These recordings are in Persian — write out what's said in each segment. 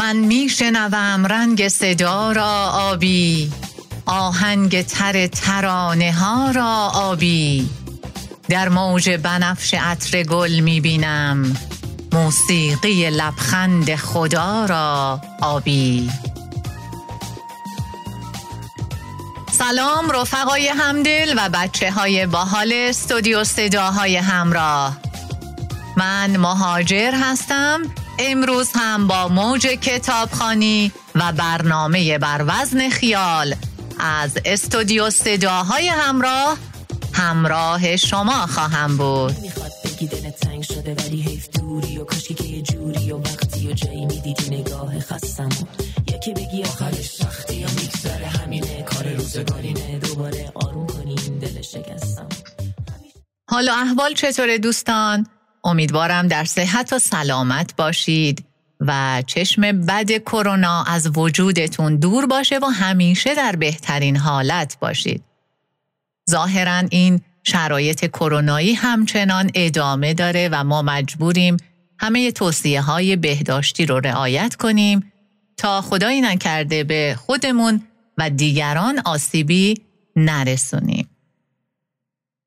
من می شنوم رنگ صدا را آبی آهنگ تر ترانه ها را آبی. در موج بنفش عطر گل می بینم موسیقی لبخند خدا را آبی. سلام رفقای همدل و بچه های باحال استودیو صداهای همراه. من مهاجر هستم امروز هم با موج کتابخانی و برنامه بر وزن خیال از استودیو صداهای همراه همراه شما خواهم بود. می‌خواد بگی دل تنگ شده ولی حیف دوری و کاشکی که یه جوری و وقتی و جایی می‌دیدی نگاه خستم یکی بگی آخرش سختی یا میگذره همینه کار روزگارینه دوباره آروم کنیم دل شکستم. حالا احوال چطوره دوستان؟ امیدوارم در صحت و سلامت باشید و چشم بد کرونا از وجودتون دور باشه و همیشه در بهترین حالت باشید. ظاهرا این شرایط کرونایی همچنان ادامه داره و ما مجبوریم همه توصیه های بهداشتی رو رعایت کنیم تا خدایی نکرده به خودمون و دیگران آسیبی نرسونیم.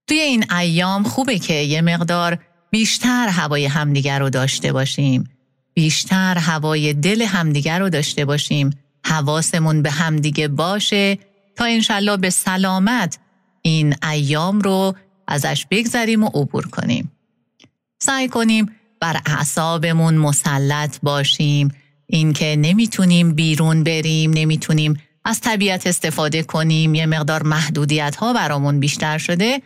توی این ایام خوبه که یه مقدار بیشتر هوای همدیگر رو داشته باشیم. بیشتر هوای دل همدیگر رو داشته باشیم. حواسمون به همدیگه باشه تا انشالله به سلامت این ایام رو ازش بگذریم و عبور کنیم. سعی کنیم بر اعصابمون مسلط باشیم اینکه نمی‌تونیم بیرون بریم نمی‌تونیم از طبیعت استفاده کنیم یه مقدار محدودیت ها برامون بیشتر شده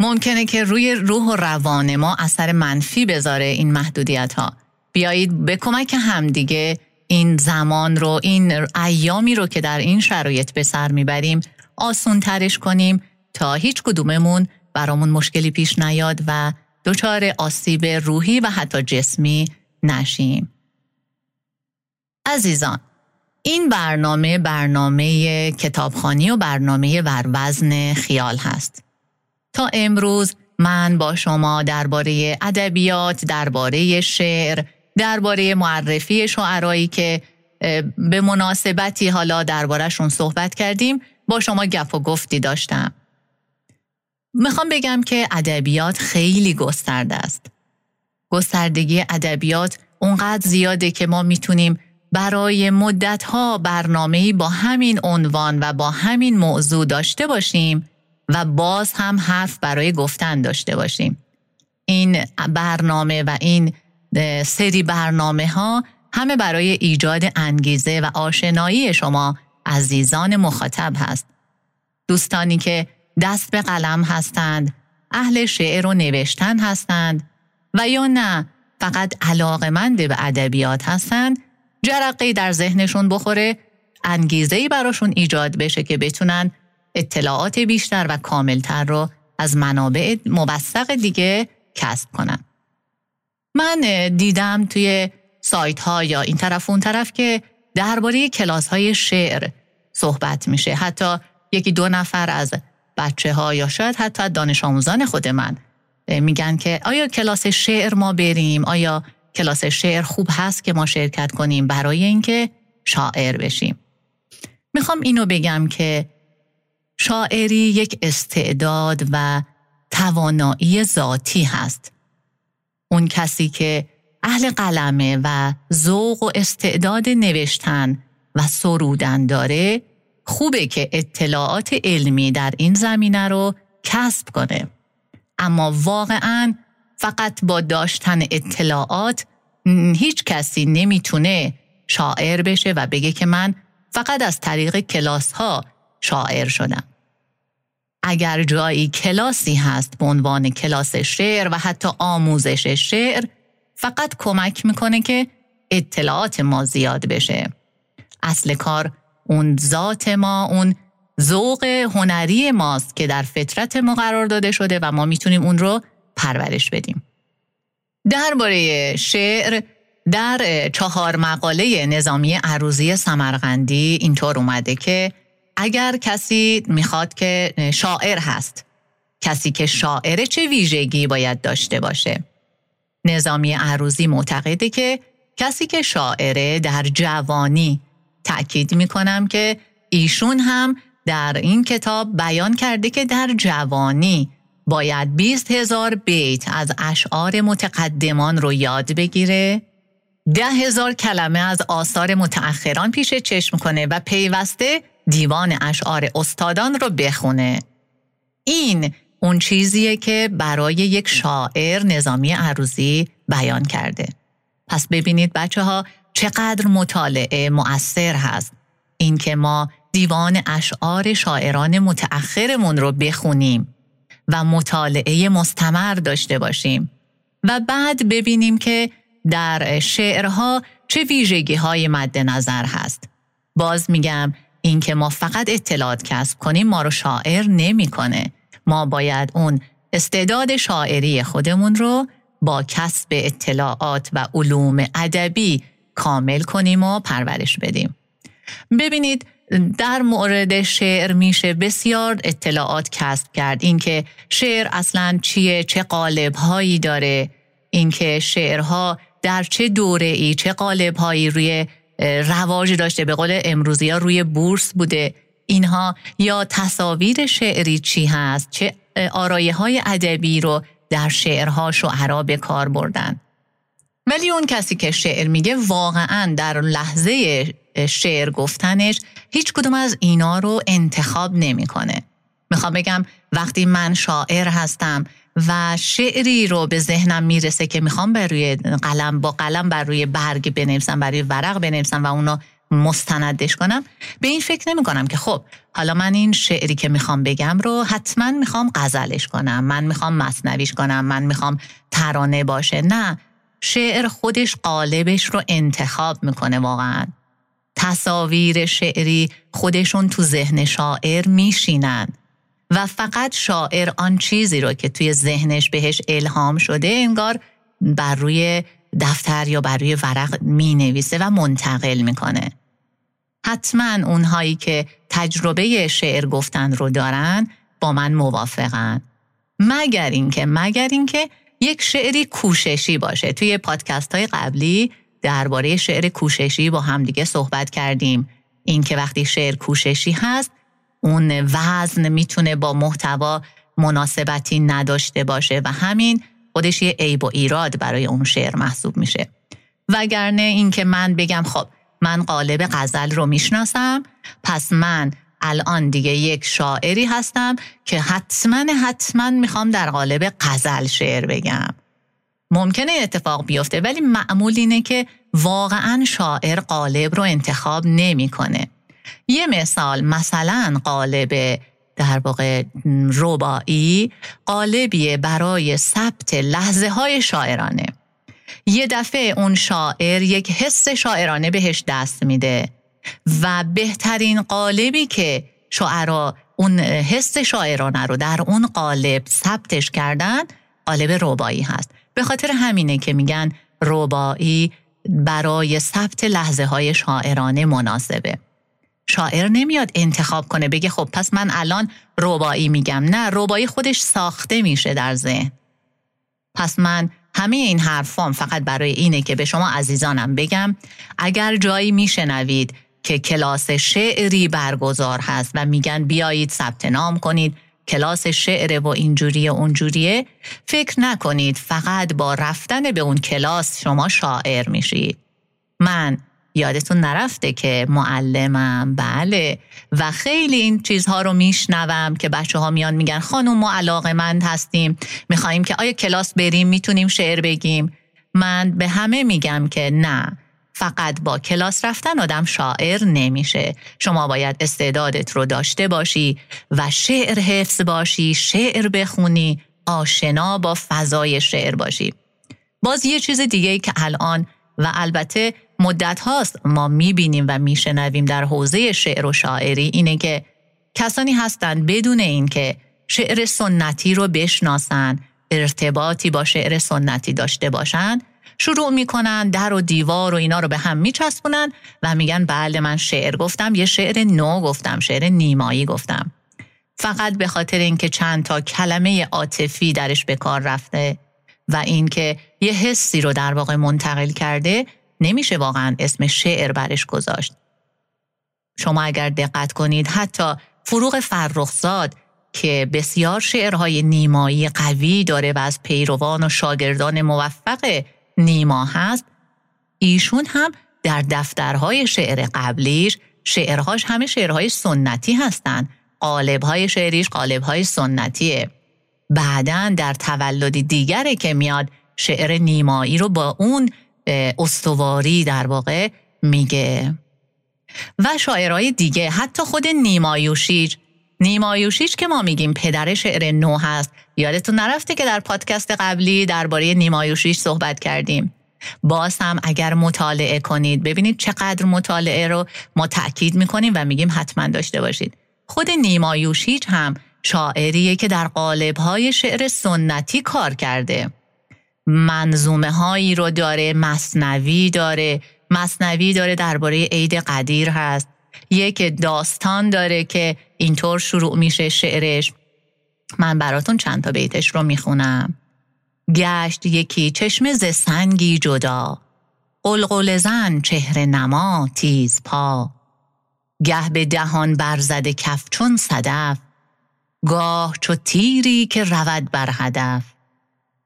ممکنه که روی روح و روان ما اثر منفی بذاره این محدودیت ها بیایید به کمک همدیگه این زمان رو این ایامی رو که در این شرایط به سر می‌بریم آسون ترش کنیم تا هیچ کدوممون برامون مشکلی پیش نیاد و دچار آسیب روحی و حتی جسمی نشیم. عزیزان این برنامه برنامه کتابخانی و برنامه وروزن خیال هست. تا امروز من با شما درباره ادبیات، درباره شعر، درباره معرفی شعرایی که به مناسبتی حالا دربارهشون صحبت کردیم با شما گپ و گفتی داشتم. می‌خوام بگم که ادبیات خیلی گسترده است. گستردگی ادبیات اونقدر زیاده که ما می‌تونیم برای مدتها برنامه‌ای با همین عنوان و با همین موضوع داشته باشیم و باز هم حرف برای گفتن داشته باشیم. این برنامه و این سری برنامه ها همه برای ایجاد انگیزه و آشنایی شما عزیزان مخاطب هست. دوستانی که دست به قلم هستند اهل شعر و نوشتن هستند و یا نه فقط علاقمند به ادبیات هستند جرقه در ذهنشون بخوره انگیزه براشون ایجاد بشه که بتونن اطلاعات بیشتر و کاملتر رو از منابع موثق دیگه کسب کنم. من دیدم توی سایت ها یا این طرف اون طرف که درباره کلاس های شعر صحبت میشه. حتی یکی دو نفر از بچه ها یا شاید حتی دانش آموزان خود من میگن که آیا کلاس شعر ما بریم؟ آیا کلاس شعر خوب هست که ما شرکت کنیم برای اینکه شاعر بشیم؟ می‌خوام اینو بگم که شاعری یک استعداد و توانایی ذاتی هست. اون کسی که اهل قلمه و ذوق و استعداد نوشتن و سرودن داره خوبه که اطلاعات علمی در این زمینه رو کسب کنه. اما واقعا فقط با داشتن اطلاعات هیچ کسی نمی‌تونه شاعر بشه و بگه که من فقط از طریق کلاس ها شاعر شدم. اگر جایی کلاسی هست به عنوان کلاس شعر و حتی آموزش شعر فقط کمک می‌کنه که اطلاعات ما زیاد بشه. اصل کار اون ذات ما اون ذوق هنری ماست که در فطرت ما قرار داده شده و ما می‌تونیم اون رو پرورش بدیم. درباره شعر در چهار مقاله نظامی عروضی سمرقندی اینطور اومده که اگر کسی می‌خواد که شاعر هست کسی که شاعر چه ویژگی باید داشته باشه؟ نظامی عروضی معتقده که کسی که شاعره در جوانی تأکید می کنم که ایشون هم در این کتاب بیان کرده که در جوانی باید 20 هزار بیت از اشعار متقدمان رو یاد بگیره. ده هزار کلمه از آثار متأخران پیش چشم کنه و پیوسته دیوان اشعار استادان رو بخونه. این اون چیزیه که برای یک شاعر نظامی عروضی بیان کرده. پس ببینید بچه ها چقدر مطالعه مؤثر هست. اینکه ما دیوان اشعار شاعران متأخرمون رو بخونیم و مطالعه مستمر داشته باشیم و بعد ببینیم که در شعرها چه ویژگی های مد نظر هست. باز میگم اینکه ما فقط اطلاعات کسب کنیم ما رو شاعر نمی‌کنه. ما باید اون استعداد شاعری خودمون رو با کسب اطلاعات و علوم ادبی کامل کنیم و پرورش بدیم. ببینید در مورد شعر میشه بسیار اطلاعات کسب کرد. اینکه شعر اصلا چیه چه قالب هایی داره اینکه شعرها در چه دوره ای چه قالب هایی روی رواج داشته. به قول امروزی ها روی بورس بوده. اینها یا تصاویر شعری چی هست؟ چه آرایه های ادبی رو در شعرها شعرا به کار بردن. ولی اون کسی که شعر میگه واقعا در لحظه شعر گفتنش هیچ کدوم از اینا رو انتخاب نمی‌کنه. می‌خوام بگم وقتی من شاعر هستم و شعری رو به ذهنم می‌رسه که می‌خوام بر روی قلم با قلم بر روی برگ بنویسم بر ورق بنویسم و اونو مستندش کنم. به این فکر نمی کنم که خب حالا من این شعری که می‌خوام بگم رو حتما می‌خوام غزلش کنم. من می‌خوام مصنویش کنم. من می‌خوام ترانه باشه. نه شعر خودش قالبش رو انتخاب می‌کنه واقعا. تصاویر شعری خودشون تو ذهن شاعر میشینن. و فقط شاعر آن چیزی رو که توی ذهنش بهش الهام شده انگار بر روی دفتر یا بر روی ورق می نویسه و منتقل می‌کنه. حتما اونهایی که تجربه شعر گفتن رو دارن با من موافقن. مگر اینکه مگر اینکه یک شعری کوششی باشه توی پادکست های قبلی درباره شعر کوششی با همدیگه صحبت کردیم اینکه وقتی شعر کوششی هست اون وزن می‌تونه با محتوا مناسبتی نداشته باشه. و همین خودش یه عیب و ایراد برای اون شعر محسوب میشه. وگرنه اینکه من بگم خب من قالب غزل رو می‌شناسم پس من الان دیگه یک شاعری هستم که حتما حتما می‌خوام در قالب غزل شعر بگم. ممکنه اتفاق بیفته ولی معمول اینه که واقعا شاعر قالب رو انتخاب نمی‌کنه. یه مثال مثلا قالب در واقع ربایی قالبیه برای ثبت لحظه های شاعرانه. یه دفعه اون شاعر یک حس شاعرانه بهش دست میده و بهترین قالبی که شاعرا اون حس شاعرانه رو در اون قالب ثبتش کردن قالب ربایی هست. به خاطر همینه که میگن ربایی برای ثبت لحظه های شاعرانه مناسبه. شاعر نمیاد انتخاب کنه بگه خب پس من الان ربایی میگم. نه ربایی خودش ساخته میشه در ذهن. پس من همه این حرفام فقط برای اینه که به شما عزیزانم بگم اگر جایی میشنوید که کلاس شعری برگزار هست و میگن بیایید ثبت نام کنید کلاس شعر و اینجوریه اونجوریه فکر نکنید فقط با رفتن به اون کلاس شما شاعر میشید. من یادتون نرفته که معلمم بله. و خیلی این چیزها رو میشنوم که بچه ها میان میگن خانم ما علاقه مند هستیم میخواییم که آیا کلاس بریم می‌تونیم شعر بگیم؟ من به همه میگم که نه. فقط با کلاس رفتن آدم شاعر نمیشه. شما باید استعدادت رو داشته باشی و شعر حفظ باشی شعر بخونی آشنا با فضای شعر باشی. باز یه چیز دیگه که الان و البته مدت هاست ما می‌بینیم و میشنویم در حوزه شعر و شاعری اینه که کسانی هستند بدون اینکه شعر سنتی رو بشناسن ارتباطی با شعر سنتی داشته باشن شروع می‌کنن در و دیوار و اینا رو به هم میچسبونن و میگن بله من شعر گفتم یه شعر نو گفتم شعر نیمایی گفتم. فقط به خاطر اینکه چند تا کلمه عاطفی درش به کار رفته و اینکه یه حسی رو در واقع منتقل کرده نمیشه واقعا اسم شعر برش گذاشت. شما اگر دقت کنید حتی فروغ فرخزاد که بسیار شعرهای نیمایی قوی داره و از پیروان و شاگردان موفق نیما هست ایشون هم در دفترهای شعر قبلیش شعرهاش همه شعرهای سنتی هستند قالبهای شعریش قالبهای سنتیه. بعدا در تولدی دیگره که میاد شعر نیمایی رو با اون استواری در واقع میگه. و شاعرهای دیگه حتی خود نیمایوشیج نیمایوشیج که ما میگیم پدر شعر نو هست. یادتون نرفته که در پادکست قبلی درباره نیمایوشیج صحبت کردیم. باز هم اگر مطالعه کنید ببینید چقدر مطالعه رو ما تأکید می‌کنیم و میگیم حتما داشته باشید. خود نیمایوشیج هم شاعریه که در قالبهای شعر سنتی کار کرده. منظومه هایی رو داره مصنوی داره. مصنوی داره درباره عید قدیر هست. یک داستان داره که اینطور شروع میشه شعرش. من براتون چند تا بیتش رو می‌خونم. گشت یکی چشم ز سنگی جدا. قلقل زن چهره نما تیز پا. گه به دهان برزد کف چون صدف. گاه چو تیری که رود بر هدف.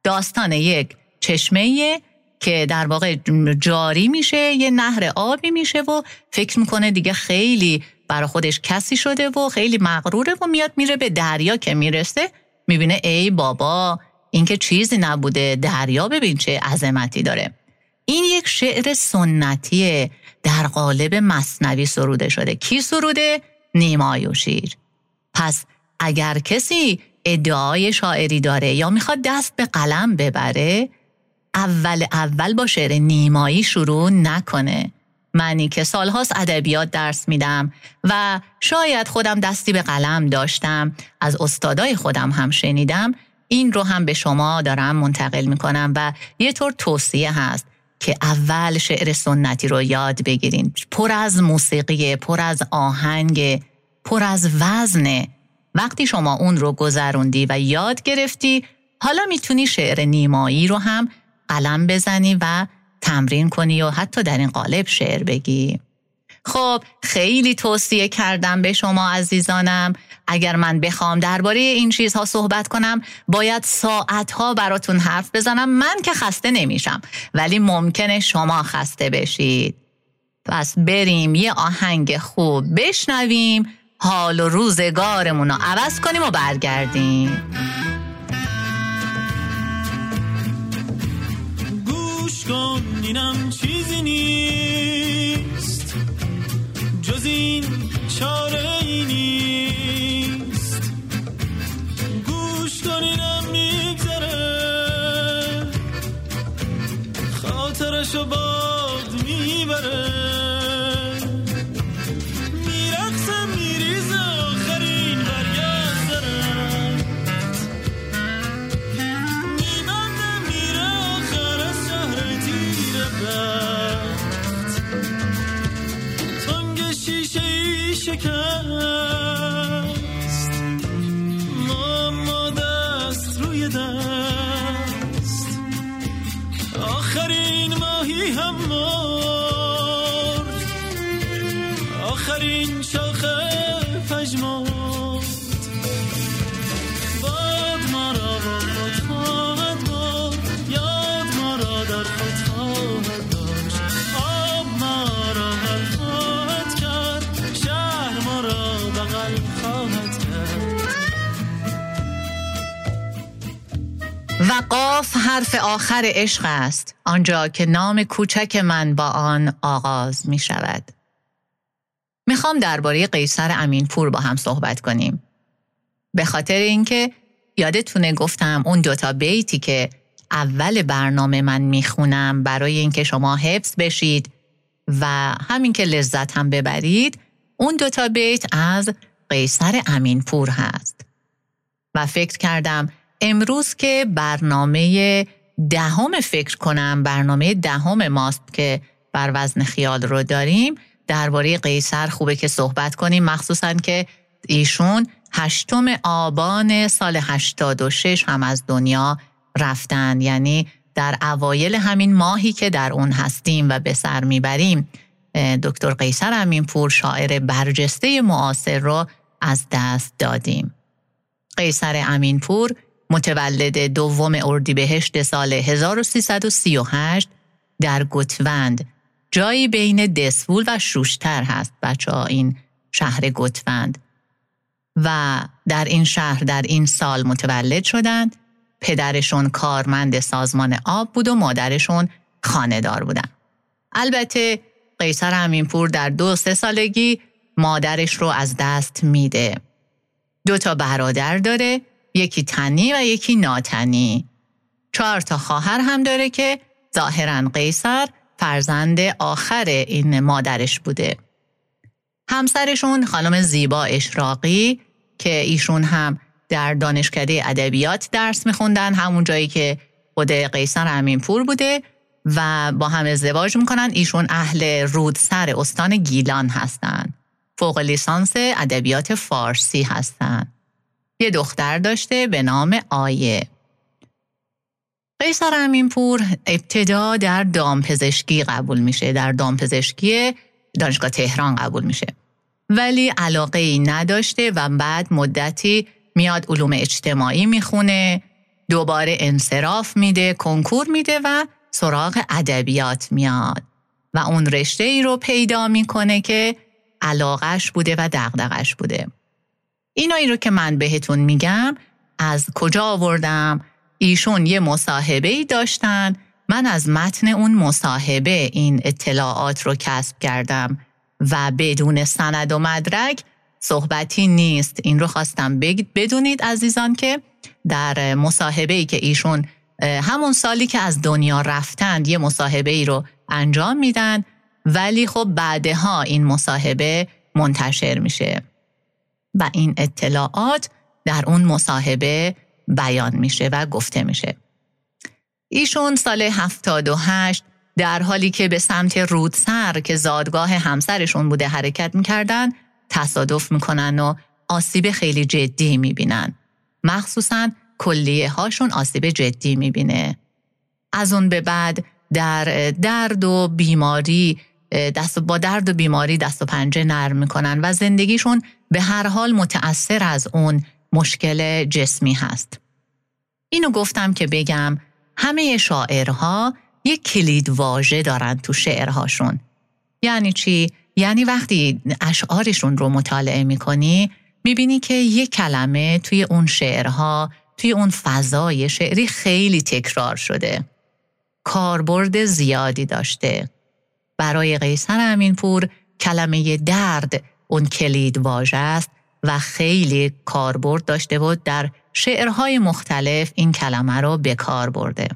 داستان یک چشمه که در واقع جاری میشه یه نهر آبی میشه و فکر می‌کنه دیگه خیلی برا خودش کسی شده و خیلی مغروره و میاد میره به دریا که می‌رسه می‌بینه ای بابا این که چیزی نبوده دریا ببین چه عظمتی داره. این یک شعر سنتیه در قالب مصنوی سروده شده. کی سروده؟ نیمایوشیر پس اگر کسی ادعای شاعری داره یا می‌خواد دست به قلم ببره اول اول با شعر نیمایی شروع نکنه. منی که سالهاست ادبیات درس میدم و شاید خودم دستی به قلم داشتم. از استادای خودم هم شنیدم. این رو هم به شما دارم منتقل می‌کنم و یه طور توصیه هست که اول شعر سنتی رو یاد بگیرین. پر از موسیقی پر از آهنگ پر از وزنه وقتی شما اون رو گذروندی و یاد گرفتی حالا می‌تونی شعر نیمایی رو هم قلم بزنی و تمرین کنی و حتی در این قالب شعر بگی. خب خیلی توصیه کردم به شما عزیزانم. اگر من بخوام درباره این چیزها صحبت کنم باید ساعتها براتون حرف بزنم. من که خسته نمیشم ولی ممکنه شما خسته بشید. پس بریم یه آهنگ خوب بشنویم. حال و روزگارمون رو عوض کنیم و برگردیم. گوش کن چیزی نیست. جز این چاره ای نیست. گوش کن اینم میگذره. خاطرشو باد می‌بره. can و قاف حرف آخر عشق است آنجا که نام کوچک من با آن آغاز می شود می‌خوام درباره قیصر امینپور با هم صحبت کنیم. به خاطر اینکه یادتونه گفتم اون دوتا بیتی که اول برنامه من می‌خونم برای اینکه شما حفظ بشید و همین که لذت هم ببرید اون دوتا بیت از قیصر امینپور هست. و فکر کردم امروز که برنامه دهم فکر کنم برنامه دهم ماست که بر وزن خیال رو داریم. درباره قیصر خوبه که صحبت کنیم. مخصوصا که ایشون هشتم آبان سال 86 هم از دنیا رفتن. یعنی در اوایل همین ماهی که در اون هستیم و به سر می‌بریم دکتر قیصر امینپور شاعر برجسته معاصر را از دست دادیم. قیصر امینپور متولد دوم اردیبهشت سال 1338 در گتوند جایی بین دسفول و شوشتر هست بچه ها این شهر گتوند و در این شهر در این سال متولد شدند. پدرشون کارمند سازمان آب بود و مادرشون خاندار بودن. البته قیصر امینپور در دو سه سالگی مادرش رو از دست میده. دو تا برادر داره. یکی تنی و یکی ناتنی. چهار تا خواهر هم داره که ظاهرا قیصر فرزند آخر این مادرش بوده. همسرشون خانم زیبا اشراقی که ایشون هم در دانشکده ادبیات درس میخوندن همون جایی که خود قیصر امینپور بوده و با هم ازدواج می‌کنن. ایشون اهل رودسر استان گیلان هستن. فوق لیسانس ادبیات فارسی هستن. یه دختر داشته به نام آیه. قیصر امینپور ابتدا در دامپزشکی قبول میشه در دامپزشکی دانشگاه تهران قبول میشه. ولی علاقه ای نداشته و بعد مدتی میاد علوم اجتماعی می‌خونه دوباره انصراف میده کنکور میده و سراغ ادبیات میاد. و اون رشته ای رو پیدا می‌کنه که علاقش بوده و دغدغش بوده. اینایی رو که من بهتون میگم از کجا آوردم؟ ایشون یه مصاحبه ای داشتن. من از متن اون مصاحبه این اطلاعات رو کسب کردم و بدون سند و مدرک صحبتی نیست. این رو خواستم بدونید عزیزان که در مصاحبه ای که ایشون همون سالی که از دنیا رفتند یه مصاحبه ای رو انجام میدن ولی خب بعدها این مصاحبه منتشر میشه. و این اطلاعات در اون مصاحبه بیان میشه و گفته میشه. ایشون سال 78 در حالی که به سمت رودسر که زادگاه همسرشون بوده حرکت می‌کردن تصادف می‌کنن و آسیب خیلی جدی می‌بینن. مخصوصا کلیه هاشون آسیب جدی می‌بینه. از اون به بعد در درد و بیماری دست با درد و بیماری دست و پنجه نرم می‌کنن و زندگیشون به هر حال متأثر از اون مشکل جسمی هست. اینو گفتم که بگم همه شاعرها یک کلید واژه دارن تو شعرهاشون. یعنی چی؟ یعنی وقتی اشعارشون رو مطالعه می‌کنی می‌بینی که یک کلمه توی اون شعرها توی اون فضای شعری خیلی تکرار شده. کاربرد زیادی داشته. برای قیصر امینپور کلمه درد اون کلید واژه است و خیلی کاربرد داشته بود در شعرهای مختلف این کلمه رو به کار برده.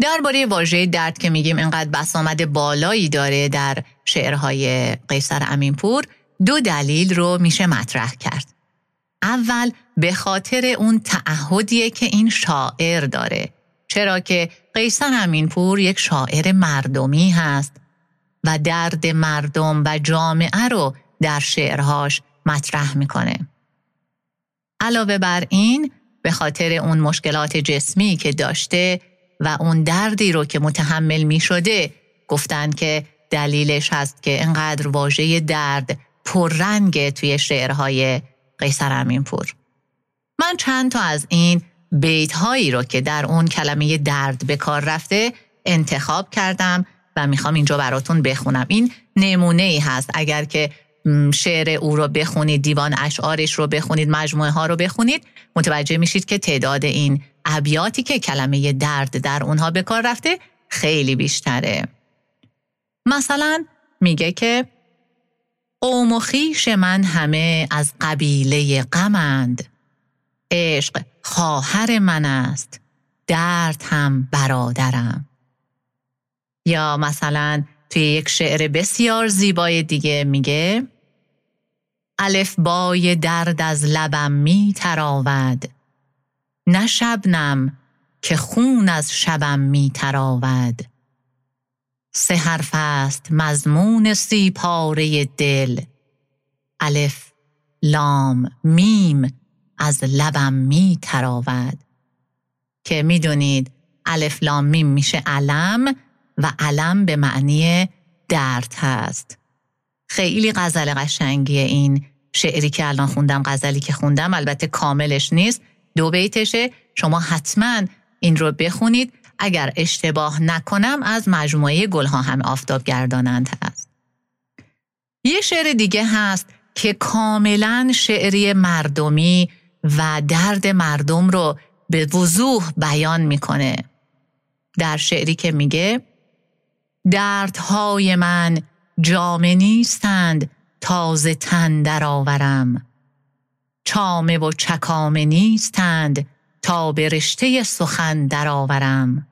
درباره واژه درد که میگیم اینقدر بسامد بالایی داره در شعرهای قیصر امینپور دو دلیل رو میشه مطرح کرد. اول به خاطر اون تعهدیه که این شاعر داره چرا که قیصر امینپور یک شاعر مردمی هست و درد مردم و جامعه رو در شعرهاش مطرح می‌کنه. علاوه بر این به خاطر اون مشکلات جسمی که داشته و اون دردی رو که متحمل می شده گفتن که دلیلش هست که انقدر واژه درد پررنگ توی شعرهای قیصر امینپور. من چند تا از این بیت هایی رو که در اون کلمه درد به کار رفته انتخاب کردم و می‌خوام اینجا براتون بخونم این نمونه ای هست اگر که شعر او رو بخونید دیوان اشعارش رو بخونید مجموعه ها رو بخونید متوجه میشید که تعداد این ابیاتی که کلمه درد در اونها به کار رفته خیلی بیشتره. مثلا میگه که قوم و خیش من همه از قبیله غمند. عشق خواهر من است درد هم برادرم. یا مثلا توی یک شعر بسیار زیبای دیگه میگه الف بای درد از لبم می تراود نه شبنم که خون از شبم می تراود. سه حرف است مضمون سی پاره دل الف لام میم از لبم می تراود. که می‌دونید الف لام میم میشه علم و علم به معنی درد هست. خیلی غزل قشنگیه این شعری که الان خوندم غزلی که خوندم البته کاملش نیست. دو بیتشه. شما حتما این رو بخونید. اگر اشتباه نکنم از مجموعه گلها هم آفتاب گردانند هست. یه شعر دیگه هست که کاملا شعری مردمی و درد مردم رو به وضوح بیان می‌کنه. در شعری که میگه دردهای من جامه نیستند تازه تن درآورم. چامه و چکامه نیستند تا به رشته سخن درآورم.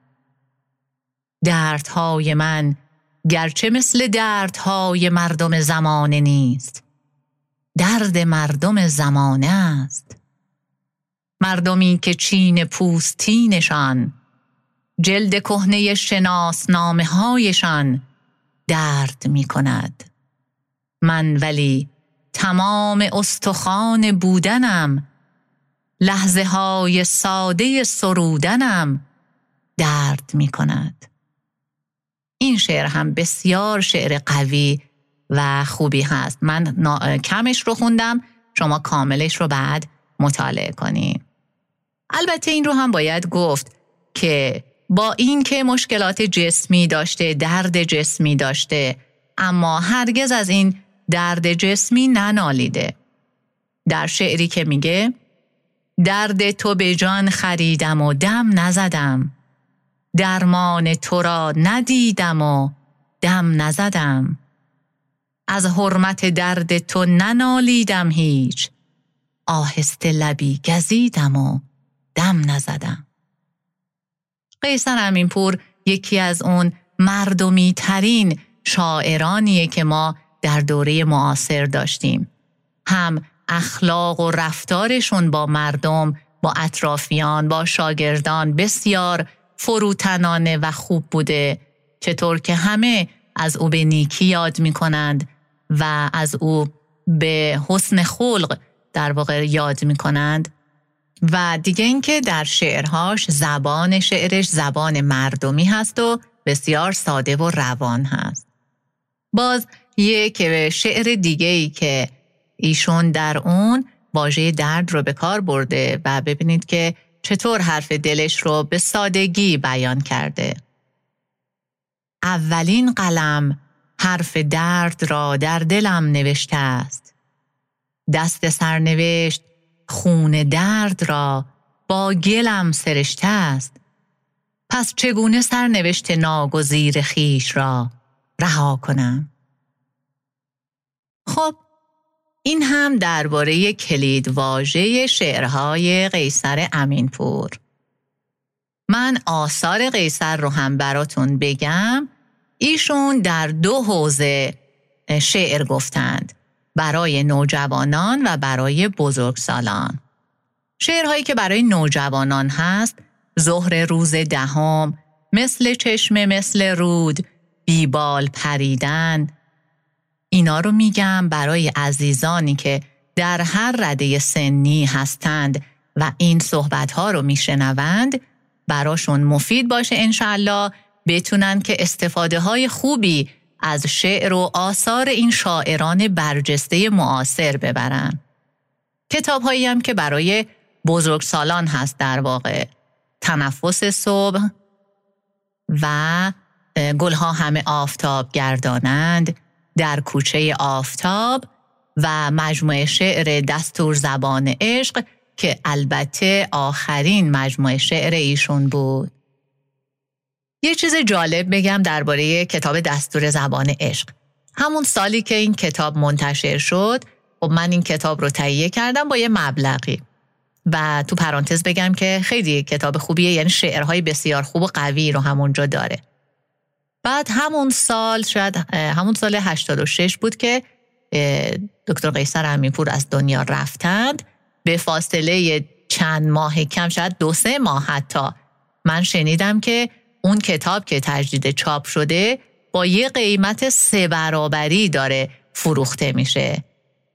دردهای من گرچه مثل دردهای مردم زمانه نیست درد مردم زمانه است. مردمی که چین پوستینشان جلد کهنه شناسنامه هایشان درد می کند من ولی تمام استخوان بودنم لحظه های ساده سرودنم درد می کند این شعر هم بسیار شعر قوی و خوبی هست. من کمش رو خوندم شما کاملش رو بعد مطالعه کنید البته این رو هم باید گفت که با اینکه مشکلات جسمی داشته درد جسمی داشته اما هرگز از این درد جسمی ننالیده. در شعری که میگه درد تو به جان خریدم و دم نزدم. درمان تو را ندیدم و دم نزدم. از حرمت درد تو ننالیدم هیچ. آهسته لبی گزیدم و دم نزدم. قیصر امینپور یکی از اون مردمی ترین شاعرانیه که ما در دوره معاصر داشتیم. هم اخلاق و رفتارشون با مردم با اطرافیان با شاگردان بسیار فروتنانه و خوب بوده چطور که همه از او به نیکی یاد می کنند و از او به حسن خلق در واقع یاد می کنند و دیگه اینکه در شعرهاش زبان شعرش زبان مردمی هست و بسیار ساده و روان هست. باز یک شعر دیگه ای که ایشون در اون واژه درد رو به کار برده و ببینید که چطور حرف دلش رو به سادگی بیان کرده. اولین قلم حرف درد را در دلم نوشته است. دست سرنوشت خون درد را با گلم سرشته است. پس چگونه سرنوشت ناگزیر خیش را رها کنم؟ خب این هم درباره کلید واژه شعرهای قیصر امینپور. من آثار قیصر رو هم براتون بگم. ایشون در دو حوزه شعر گفتند. برای نوجوانان و برای بزرگسالان. شعرهایی که برای نوجوانان هست ظهر روز دهم مثل چشم مثل رود بیبال پریدن اینا رو میگم برای عزیزانی که در هر رده سنی هستند و این صحبت ها رو میشنوند براشون مفید باشه انشالله بتونن که استفاده های خوبی از شعر و آثار این شاعران برجسته معاصر ببرن. کتاب هایی هم که برای بزرگسالان هست در واقع تنفس صبح و گلها همه آفتاب گردانند در کوچه آفتاب و مجموعه شعر دستور زبان عشق که البته آخرین مجموعه شعر ایشون بود. یه چیز جالب بگم درباره کتاب دستور زبان عشق. همون سالی که این کتاب منتشر شد خب من این کتاب رو تهیه کردم با یه مبلغی. و تو پرانتز بگم که خیلی کتاب خوبیه یعنی شعرهای بسیار خوب و قوی رو همونجا داره. بعد همون سال شاید همون سال 86 بود که دکتر قیصر امیپور از دنیا رفتند. به فاصله چند ماه کم شاید دو سه ماه حتی من شنیدم که اون کتاب که تجدید چاپ شده با یه قیمت سه برابری داره فروخته میشه.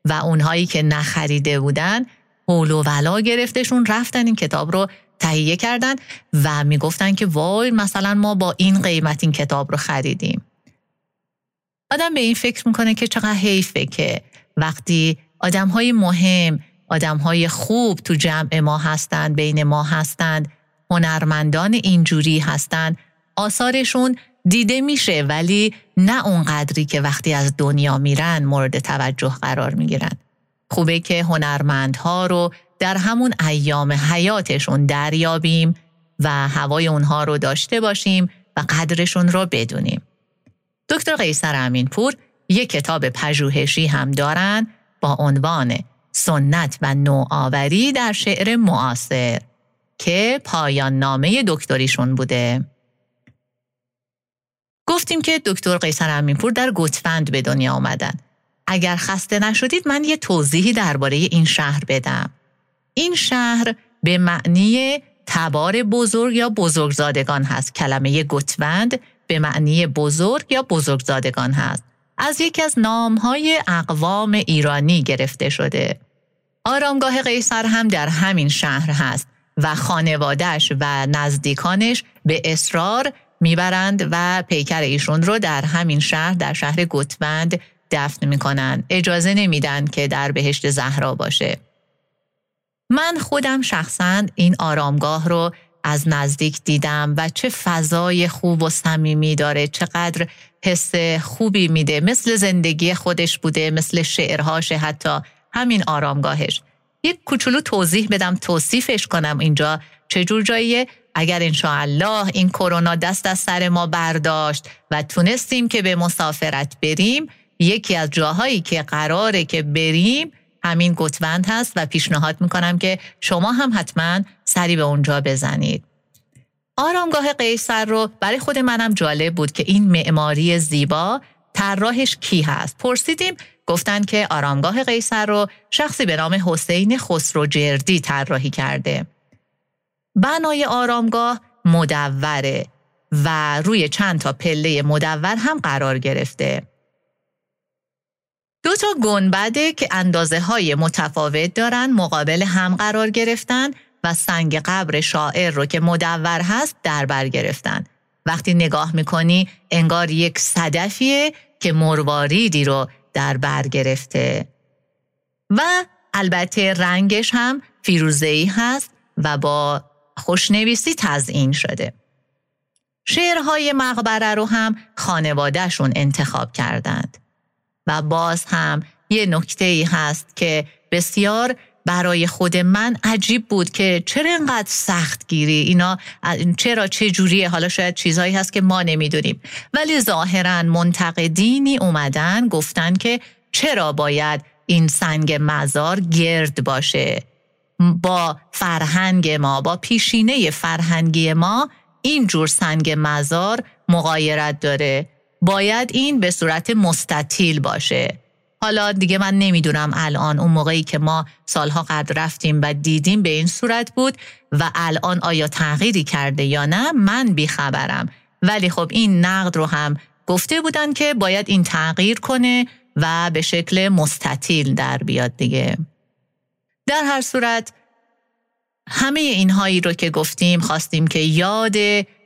و اونهایی که نخریده بودن حول و ولا گرفتشون رفتن این کتاب رو تهیه کردن و می‌گفتن که وای مثلا ما با این قیمت این کتاب رو خریدیم. آدم به این فکر می‌کنه که چقدر حیفه که وقتی آدم های مهم آدم های خوب تو جمع ما هستند بین ما هستند هنرمندان اینجوری هستند آثارشون دیده میشه ولی نه اونقدری که وقتی از دنیا میرن مورد توجه قرار می‌گیرن. خوبه که هنرمندها رو در همون ایام حیاتشون دریابیم و هوای اونها رو داشته باشیم و قدرشون رو بدونیم. دکتر قیصر امینپور یک کتاب پژوهشی هم دارن با عنوان سنت و نوآوری در شعر معاصر. که پایان نامه دکتریشون بوده. گفتیم که دکتر قیصر امینپور در گتفند به دنیا آمدن. اگر خسته نشدید من یه توضیحی درباره این شهر بدم. این شهر به معنی تبار بزرگ یا بزرگزادگان هست. کلمه گتوند به معنی بزرگ یا بزرگزادگان هست. از یکی از نامهای اقوام ایرانی گرفته شده. آرامگاه قیصر هم در همین شهر هست و خانوادهش و نزدیکانش به اصرار می‌برند و پیکر ایشون رو در همین شهر در شهر گتوند دفن می‌کنن اجازه نمیدن که در بهشت زهرا باشه. من خودم شخصا این آرامگاه رو از نزدیک دیدم و چه فضای خوب و صمیمی داره چقدر حس خوبی میده. مثل زندگی خودش بوده مثل شعرهاش حتی. همین آرامگاهش. یک کوچولو توضیح بدم توصیفش کنم اینجا. چجور جاییه؟ اگر انشاءالله این کرونا دست از سر ما برداشت و تونستیم که به مسافرت بریم یکی از جاهایی که قراره که بریم همین گتوند هست و پیشنهاد می‌کنم که شما هم حتما سری به اونجا بزنید. آرامگاه قیصر رو برای خود منم جالب بود که این معماری زیبا طراحش کی هست. پرسیدیم گفتن که آرامگاه قیصر رو شخصی به نام حسین خسرو جردی طراحی کرده بنای آرامگاه مدوره و روی چند تا پله مدور هم قرار گرفته دو تا گنبده که اندازه های متفاوت دارن مقابل هم قرار گرفتن و سنگ قبر شاعر رو که مدور هست در بر گرفتن. وقتی نگاه می‌کنی انگار یک صدفیه که مرواریدی رو در بر گرفته. و البته رنگش هم فیروزهی هست و با خوشنویسی تزئین شده. شعرهای مقبره رو هم خانوادهشون انتخاب کردند. و باز هم یه نکته ای هست که بسیار برای خود من عجیب بود که چرا انقدر سخت گیری اینا چرا چه جوریه؟ حالا شاید چیزهایی هست که ما نمی‌دونیم. ولی ظاهرا منتقدینی اومدن گفتن که چرا باید این سنگ مزار گرد باشه؟ با فرهنگ ما با پیشینه فرهنگی ما این جور سنگ مزار مقایرت داره. باید این به صورت مستطیل باشه. حالا دیگه من نمی‌دونم الان اون موقعی که ما سالها قد رفتیم و دیدیم به این صورت بود و الان آیا تغییری کرده یا نه من بیخبرم. ولی خب این نقد رو هم گفته بودن که باید این تغییر کنه و به شکل مستطیل در بیاد دیگه. در هر صورت همه اینهایی رو که گفتیم خواستیم که یاد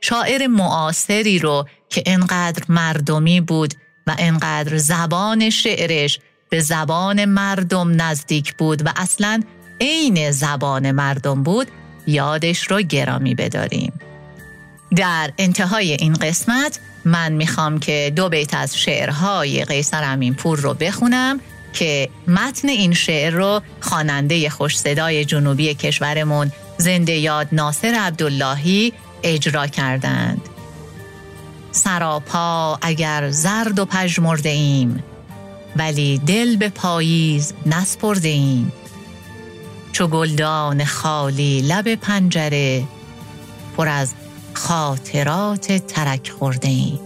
شاعر معاصری رو که انقدر مردمی بود و انقدر زبان شعرش به زبان مردم نزدیک بود و اصلا عین زبان مردم بود یادش رو گرامی بداریم. در انتهای این قسمت من می‌خوام که دو بیت از شعرهای قیصر امینپور رو بخونم که متن این شعر رو خواننده خوش صدای جنوبی کشورمون زنده یاد ناصر عبداللهی اجرا کردند. سراپا اگر زرد و پژمرده ایم ولی دل به پاییز نسپرده ایم چو گلدان خالی لب پنجره پر از خاطرات ترک خورده ایم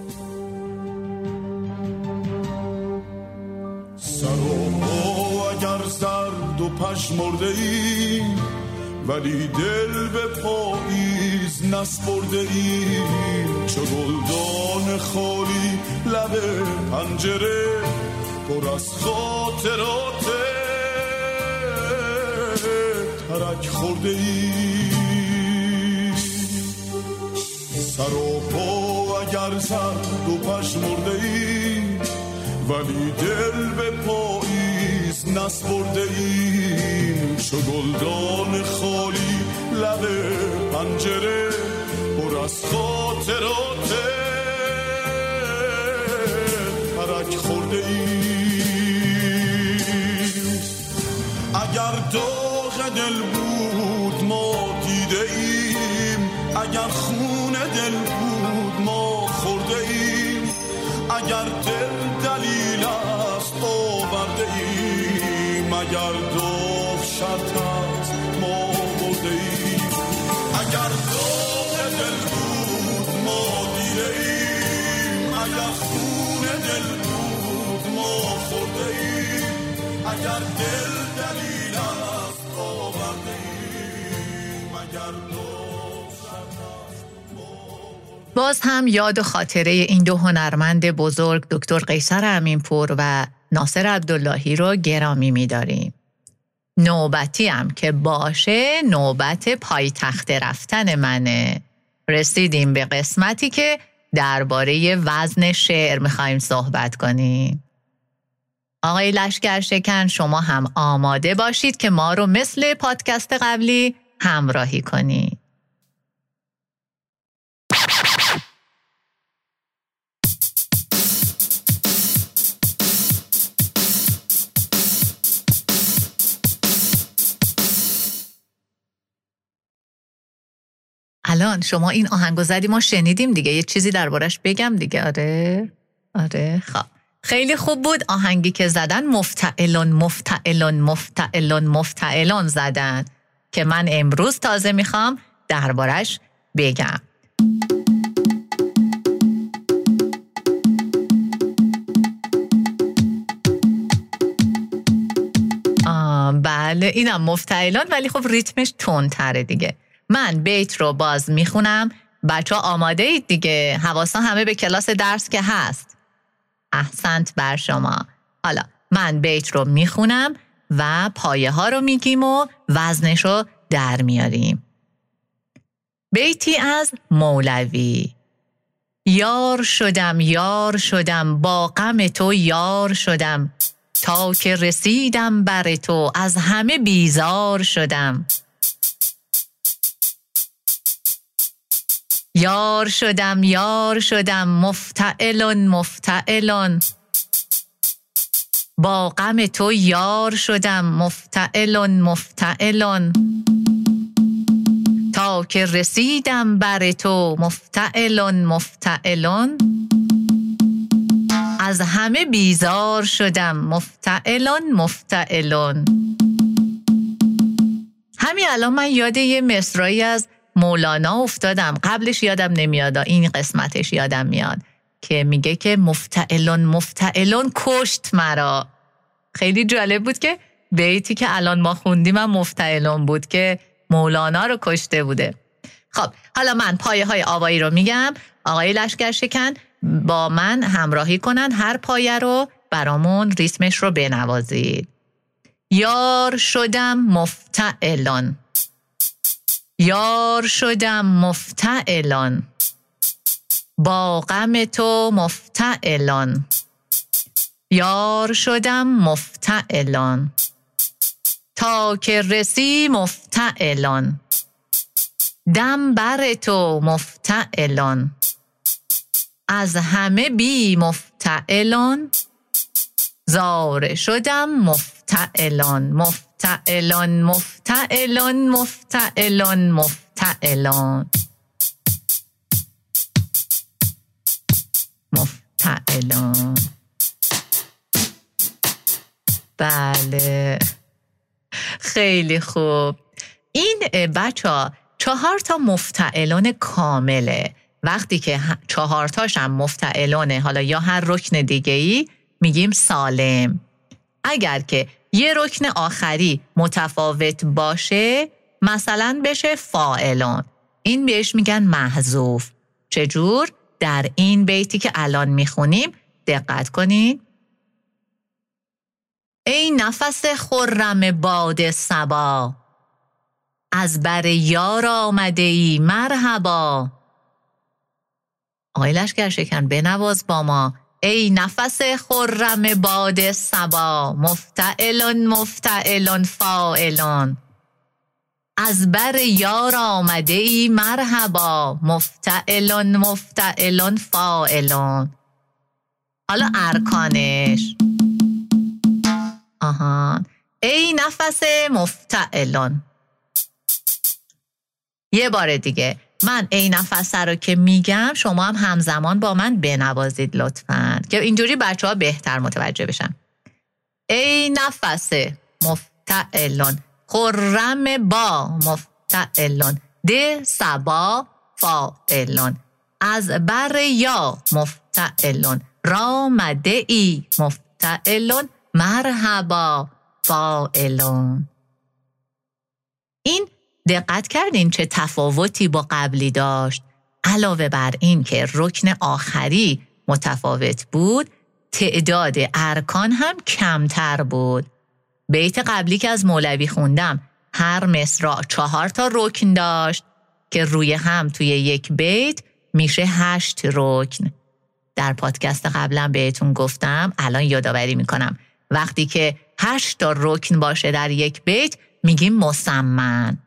سراپا اگر زرد و پژمرده ایم ولی دل به پاییز نسپرده ای چه گلدان خالی لب پنجره پر از خاطرات ترک خورده ای سر و پا اگر زرد و پشمرده ای ولی دل به پاییز نسپرده ایم چو گلدان خالی لب پنجره پر از خاطرات پرک خورده ایم. اگر داغ دل بود ما دیده ایم. اگر خون دل بود ما خورده ایم. اگر دل دلیل است آورده ایم. اگر دو شرط شرط است باز هم یاد و خاطره این دو هنرمند بزرگ دکتر قیصر امینپور و ناصر عبداللهی رو گرامی می‌داریم. نوبتی هم که باشه نوبت پایتخت رفتن منه. رسیدیم به قسمتی که درباره وزن شعر می‌خوایم صحبت کنیم. آقای لشکر شکن شما هم آماده باشید که ما رو مثل پادکست قبلی همراهی کنید. الان شما این آهنگو زدی ما شنیدیم دیگه. یه چیزی دربارش بگم دیگه. آره. آره خب. خیلی خوب بود. آهنگی که زدن مفتعلون مفتعلون مفتعلون مفتعلون زدن که من امروز تازه می‌خوام دربارش بگم. بله اینم مفتعلان ولی خب ریتمش تندتره دیگه. من بیت رو باز می‌خونم. بچه آماده اید دیگه. حواسا همه به کلاس درس که هست. احسنت بر شما. حالا من بیت رو می‌خونم و پایه ها رو میگیم و وزنش رو در میاریم. بیتی از مولوی. یار شدم یار شدم با غم تو یار شدم. تا که رسیدم بر تو از همه بیزار شدم. یار شدم یار شدم مفتعلون مفتعلون با غم تو یار شدم مفتعلون مفتعلون تا که رسیدم بر تو مفتعلون مفتعلون از همه بیزار شدم مفتعلون مفتعلون همین الان من یاد یه مصرایی از مولانا افتادم. قبلش یادم نمیاد. این قسمتش یادم میاد. که میگه که مفتعلون مفتعلون کشت مرا. خیلی جالب بود که بیتی که الان ما خوندیم هم مفتعلون بود که مولانا رو کشته بوده. خب حالا من پایه های آوایی رو میگم. آقای لشکر شکن با من همراهی کنن. هر پایه رو برامون ریتمش رو بنوازید. یار شدم مفتعلان یار شدم مفتعلان. با غم تو مفتعلان. یار شدم مفتعلان. تا که رسی مفتعلان. دم بر تو مفتعلان. از همه بی مفتعلان. زاره شدم مفتعلان. مفتعلان مفتعلان مفتعلان مفتعلان مفتعلان. بله. خیلی خوب. این بچه ها چهار تا مفتعلان کامله. وقتی که چهار تاش هم مفتعلانه حالا یا هر رکن دیگه ای میگیم سالم. اگر که یه رکن آخری متفاوت باشه مثلا بشه فائلان این بهش میگن محذوف. چجور؟ در این بیتی که الان می‌خونیم دقت کنید ای نفس خرم باد سبا از بر یار آمده ای مرحبا. آقای لشکر شکن بنواز با ما. ای نفس خرم باد سبا مفتعلون مفتعلون فائلون از بر یار آمده ای مرحبا مفتعلون مفتعلون فائلون حالا ارکانش. آهان ای نفس مفتعلون یه بار دیگه. من ای نفس رو که میگم شما هم همزمان با من بنوازید لطفا. که اینجوری بچه ها بهتر متوجه بشن. ای نفس مفتعلون خرم با مفتعلون د سبا فائلون از بر یا مفتعلون رامده ای مفتعلون مرحبا فائلون این دقت کردین چه تفاوتی با قبلی داشت؟ علاوه بر این که رکن آخری متفاوت بود تعداد ارکان هم کمتر بود. بیت قبلی که از مولوی خوندم هر مصرع چهار تا رکن داشت که روی هم توی یک بیت میشه هشت رکن. در پادکست قبلا بهتون گفتم الان یادآوری می‌کنم. وقتی که هشت تا رکن باشه در یک بیت میگیم مسمن.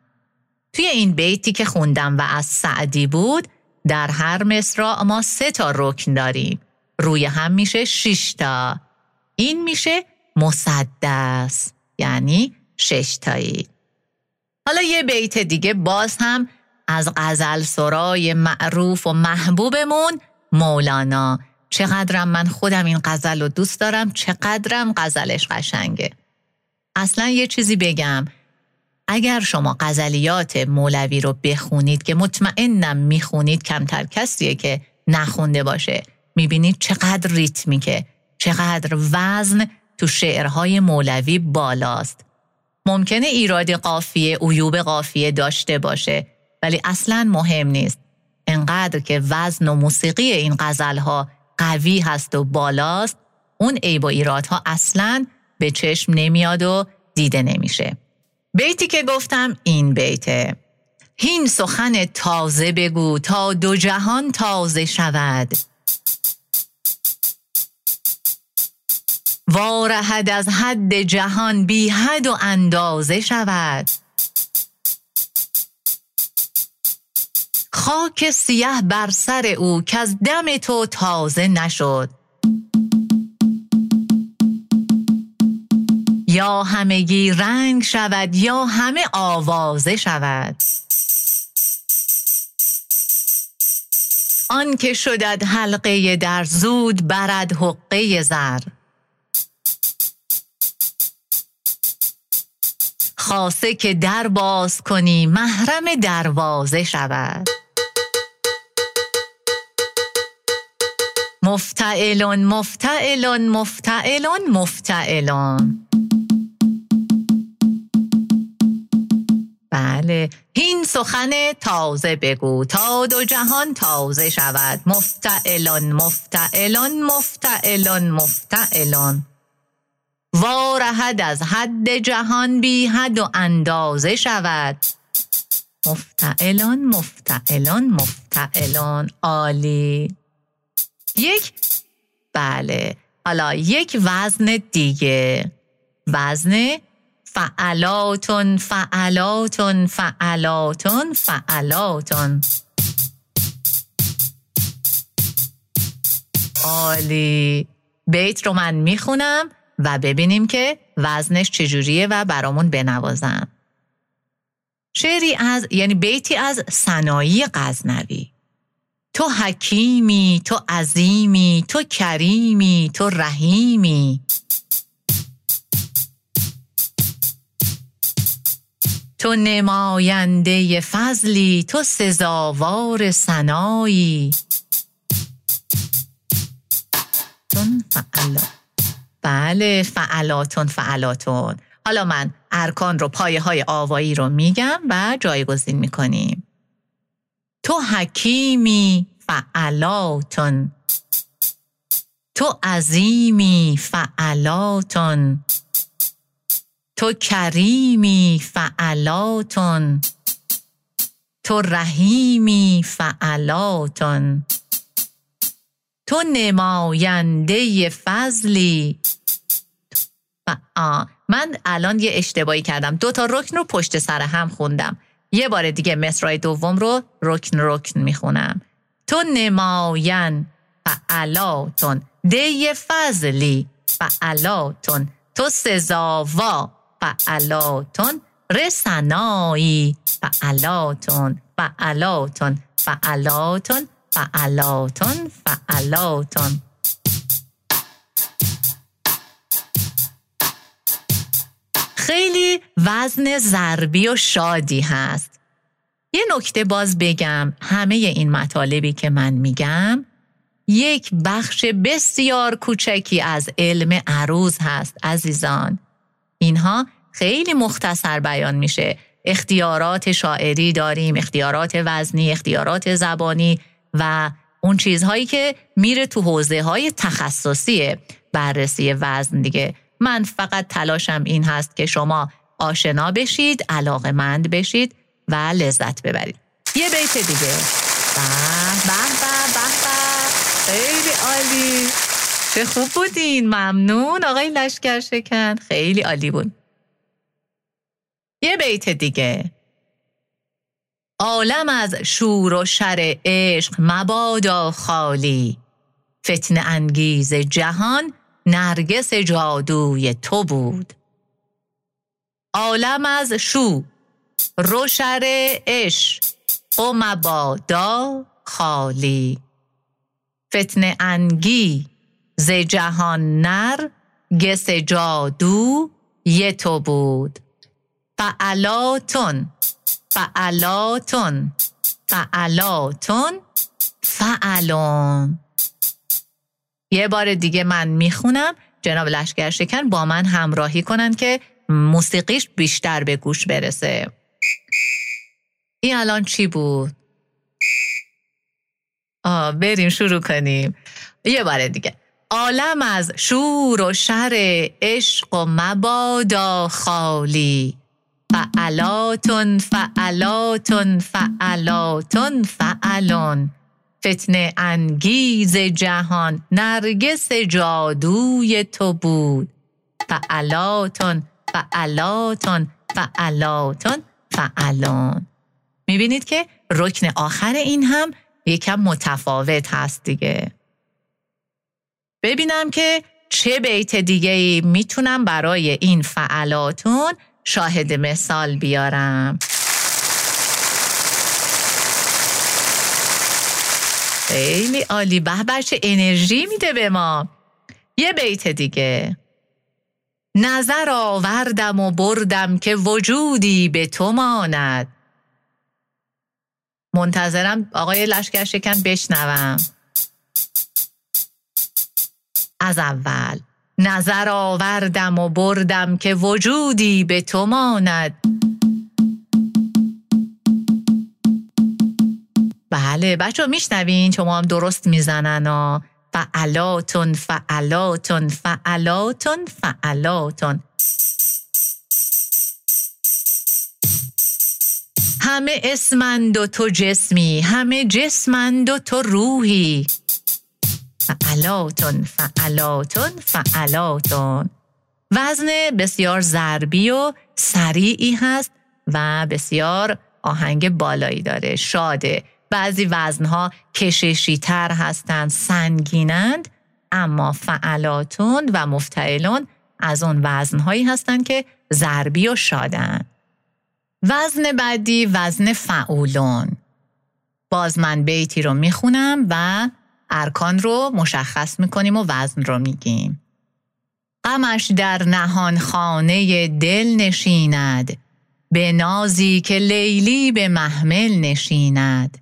توی این بیتی که خوندم و از سعدی بود در هر مصرع ما سه تا رکن داریم. روی هم میشه شش تا. این میشه مسدس یعنی شش تایی. حالا یه بیت دیگه باز هم از غزل سرای معروف و محبوبمون مولانا. چقدرم من خودم این غزل رو دوست دارم چقدرم غزلش قشنگه. اصلا یه چیزی بگم. اگر شما غزلیات مولوی رو بخونید که مطمئنم می‌خونید کمتر کسیه که نخونده باشه. می‌بینید چقدر ریتمیکه. چقدر وزن تو شعرهای مولوی بالاست. ممکنه ایراد قافیه عیوب قافیه داشته باشه ولی اصلا مهم نیست. انقدر که وزن و موسیقی این غزلها قوی هست و بالاست اون عیب و ایرادها اصلا به چشم نمیاد و دیده نمیشه. بیتی که گفتم این بیته. هین سخن تازه بگو تا دو جهان تازه شود. وارهد از حد جهان بی حد و اندازه شود. خاک سیه بر سر او که از دم تو تازه نشد. یا همگی رنگ شود یا همه آوازه شود. آن که شدد حلقه در زود برد حقه زر. خاصه که در باز کنی محرم دروازه شود. مفتعلون مفتعلون مفتعلون مفتعلون. بله این سخن تازه بگو. تا دو جهان تازه شود. مفتعلون مفتعلون مفتعلون مفتعلون وارهد از حد جهان بی حد و اندازه شود. مفتعلون مفتعلون مفتعلون عالی. یک بله. حالا یک وزن دیگه. وزن فعلاتون فعلاتون فعلاتون فعلاتون عالی. بیت رو من می‌خونم و ببینیم که وزنش چجوریه و برامون بنوازم شعری از یعنی بیتی از سنایی غزنوی. تو حکیمی تو عظیمی تو کریمی تو رحیمی. تو نماینده فضلی تو سزاوار سنایی. بله فعلاتون فعلاتون. حالا من ارکان رو پایه های آوایی رو میگم و جایگزین می‌کنیم. تو حکیمی فعلاتون. تو عظیمی فعلاتون. تو کریمی فعلاتون تو رحیمی فعلاتون تو نماینده فضلی. آه. من الان یه اشتباهی کردم. دو تا رکن رو پشت سر هم خوندم. یه بار دیگه مصرای دوم رو رکن رکن می‌خونم. تو نماین فعلاتون دی فضلی فعلاتون تو سزاوا. فعلاتون رسنایی. فعلاتون فعلاتون فعلاتون فعلاتون فعلاتون خیلی وزن ضربی و شادی هست. یه نکته باز بگم همه این مطالبی که من میگم یک بخش بسیار کوچکی از علم عروض هست عزیزان. اینها خیلی مختصر بیان میشه. اختیارات شاعری داریم اختیارات وزنی اختیارات زبانی و اون چیزهایی که میره تو حوزه های تخصصی بررسی وزن دیگه. من فقط تلاشم این هست که شما آشنا بشید علاقمند بشید و لذت ببرید. یه بیت دیگه. به به به به خیلی عالی. چه خوب بودین. ممنون. آقای لشکر شکن. خیلی عالی بود. یه بیت دیگه. عالم از شور و شر عشق مبادا خالی. فتن انگیز جهان نرگس جادوی تو بود. عالم از شو روشر اش و مبادا خالی. فتن انگی ز جهان نر گس جادو ی تو بود. فعلاتون فعلاتون فعلاتون فعلون. یه بار دیگه من می‌خونم. جناب لشکر شکن با من همراهی کنن که موسیقیش بیشتر به گوش برسه. این الان چی بود؟ آه بریم شروع کنیم. یه بار دیگه. عالم از شور و شر عشق و مبادا خالی. فعلاتون فعلاتون فعلاتون فعلون فتن انگیز جهان نرگس جادوی تو بود. فعلاتون فعلاتون فعلاتون فعلون می‌بینید که رکن آخر این هم یکم متفاوت هست دیگه. ببینم که چه بیت دیگه ای می‌تونم برای این فعلاتون شاهد مثال بیارم. خیلی عالی. به بچه انرژی میده به ما. یه بیت دیگه. نظر آوردم و بردم که وجودی به تو ماند. منتظرم آقای لشکر شکن بشنوم. از اول. نظر آوردم و بردم که وجودی به تو ماند. بله بچه میشنوین شما هم درست می‌زنن و فعلاتون فعلاتون فعلاتون فعلاتون. همه اسمند و تو جسمی همه جسمند و تو روحی. فعلاتون فعلاتون فعلاتون وزن بسیار ضربی و سریعی هست و بسیار آهنگ بالایی داره. شاده. بعضی وزنها کششی تر هستند سنگینند اما فعلاتون و مفتعلون از اون وزنهایی هستند که ضربی و شادن وزن بعدی وزن فعولون. باز من بیتی رو می‌خونم و ارکان رو مشخص می‌کنیم و وزن رو میگیم. غمش در نهان خانه دل نشیند به نازی که لیلی به محمل نشیند.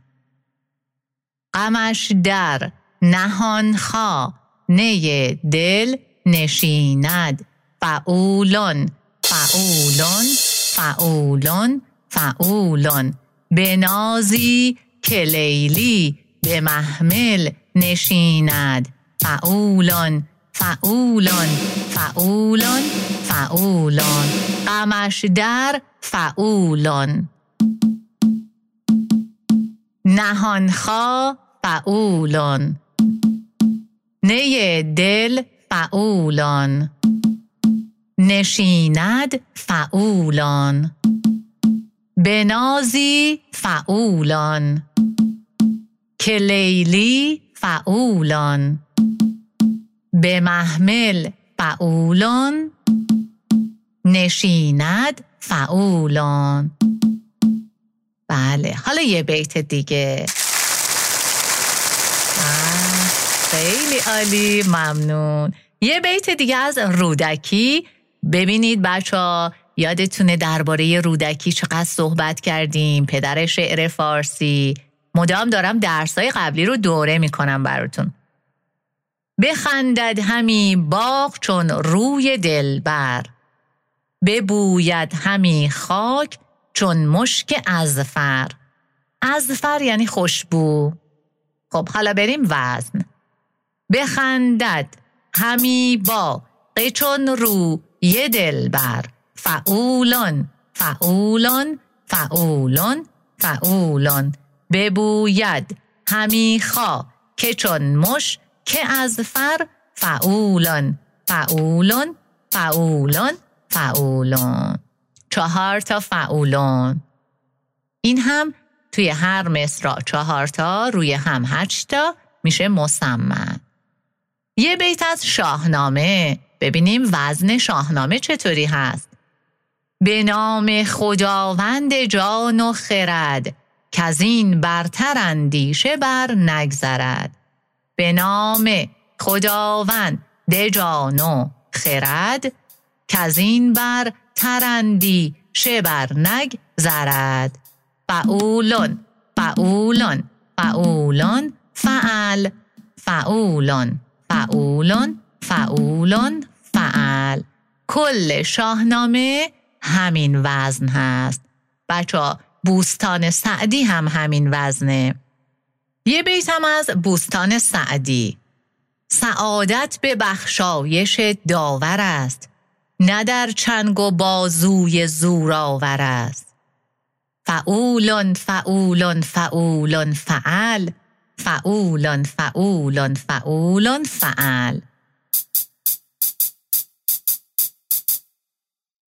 غمش در نهان خانه دل نشیند. فعولون فعولون فعولون فعولون به نازی که لیلی به محمل نشیند. فعولان فعولان فعولان فعولان. غمش در فعولان. نهانخوا فعولان. نی دل فعولان. نشیند فعولان. بنازی فعولان. که لیلی فعولان. به محمل فعولان. نشیند فعولان. بله حالا یه بیت دیگه. خیلی عالی ممنون. یه بیت دیگه از رودکی. ببینید بچه ها یادتونه درباره رودکی چقدر صحبت کردیم. پدر شعر فارسی. مدام دارم درسای قبلی رو دوره می‌کنم براتون. بخندد همی باغ چون روی دلبر. ببوید همی خاک چون مشک ازفر ازفر یعنی خوشبو. خب حالا بریم وزن. بخندد همی با چون رو یه دلبر. فعولان فعولان فعولان فعولان. ببوید. همی خوا که چون مش که از فر فعولان. فعولان فعولان فعولان. چهار تا فعولان. این هم توی هر مصرع چهار تا روی هم هشت تا میشه مسمن یه بیت از شاهنامه. ببینیم وزن شاهنامه چطوری هست. به نام خداوند جان و خرد. که از این برتر اندیشه بر نگذرد. به نام خداوند جان و خرد که از این بر ترندی شبر نگ زرد فعولون فعولون فعولون فعل فعولون فعولون فعولون فعل. کل شاهنامه همین وزن هست. بچه بوستان سعدی هم همین وزنه. یه بیت هم از بوستان سعدی. سعادت به بخشایش داور است نه در چنگ و بازوی زورآور است. فعولن فعولن فعولن فعل فعولن فعولن فعولن فعل.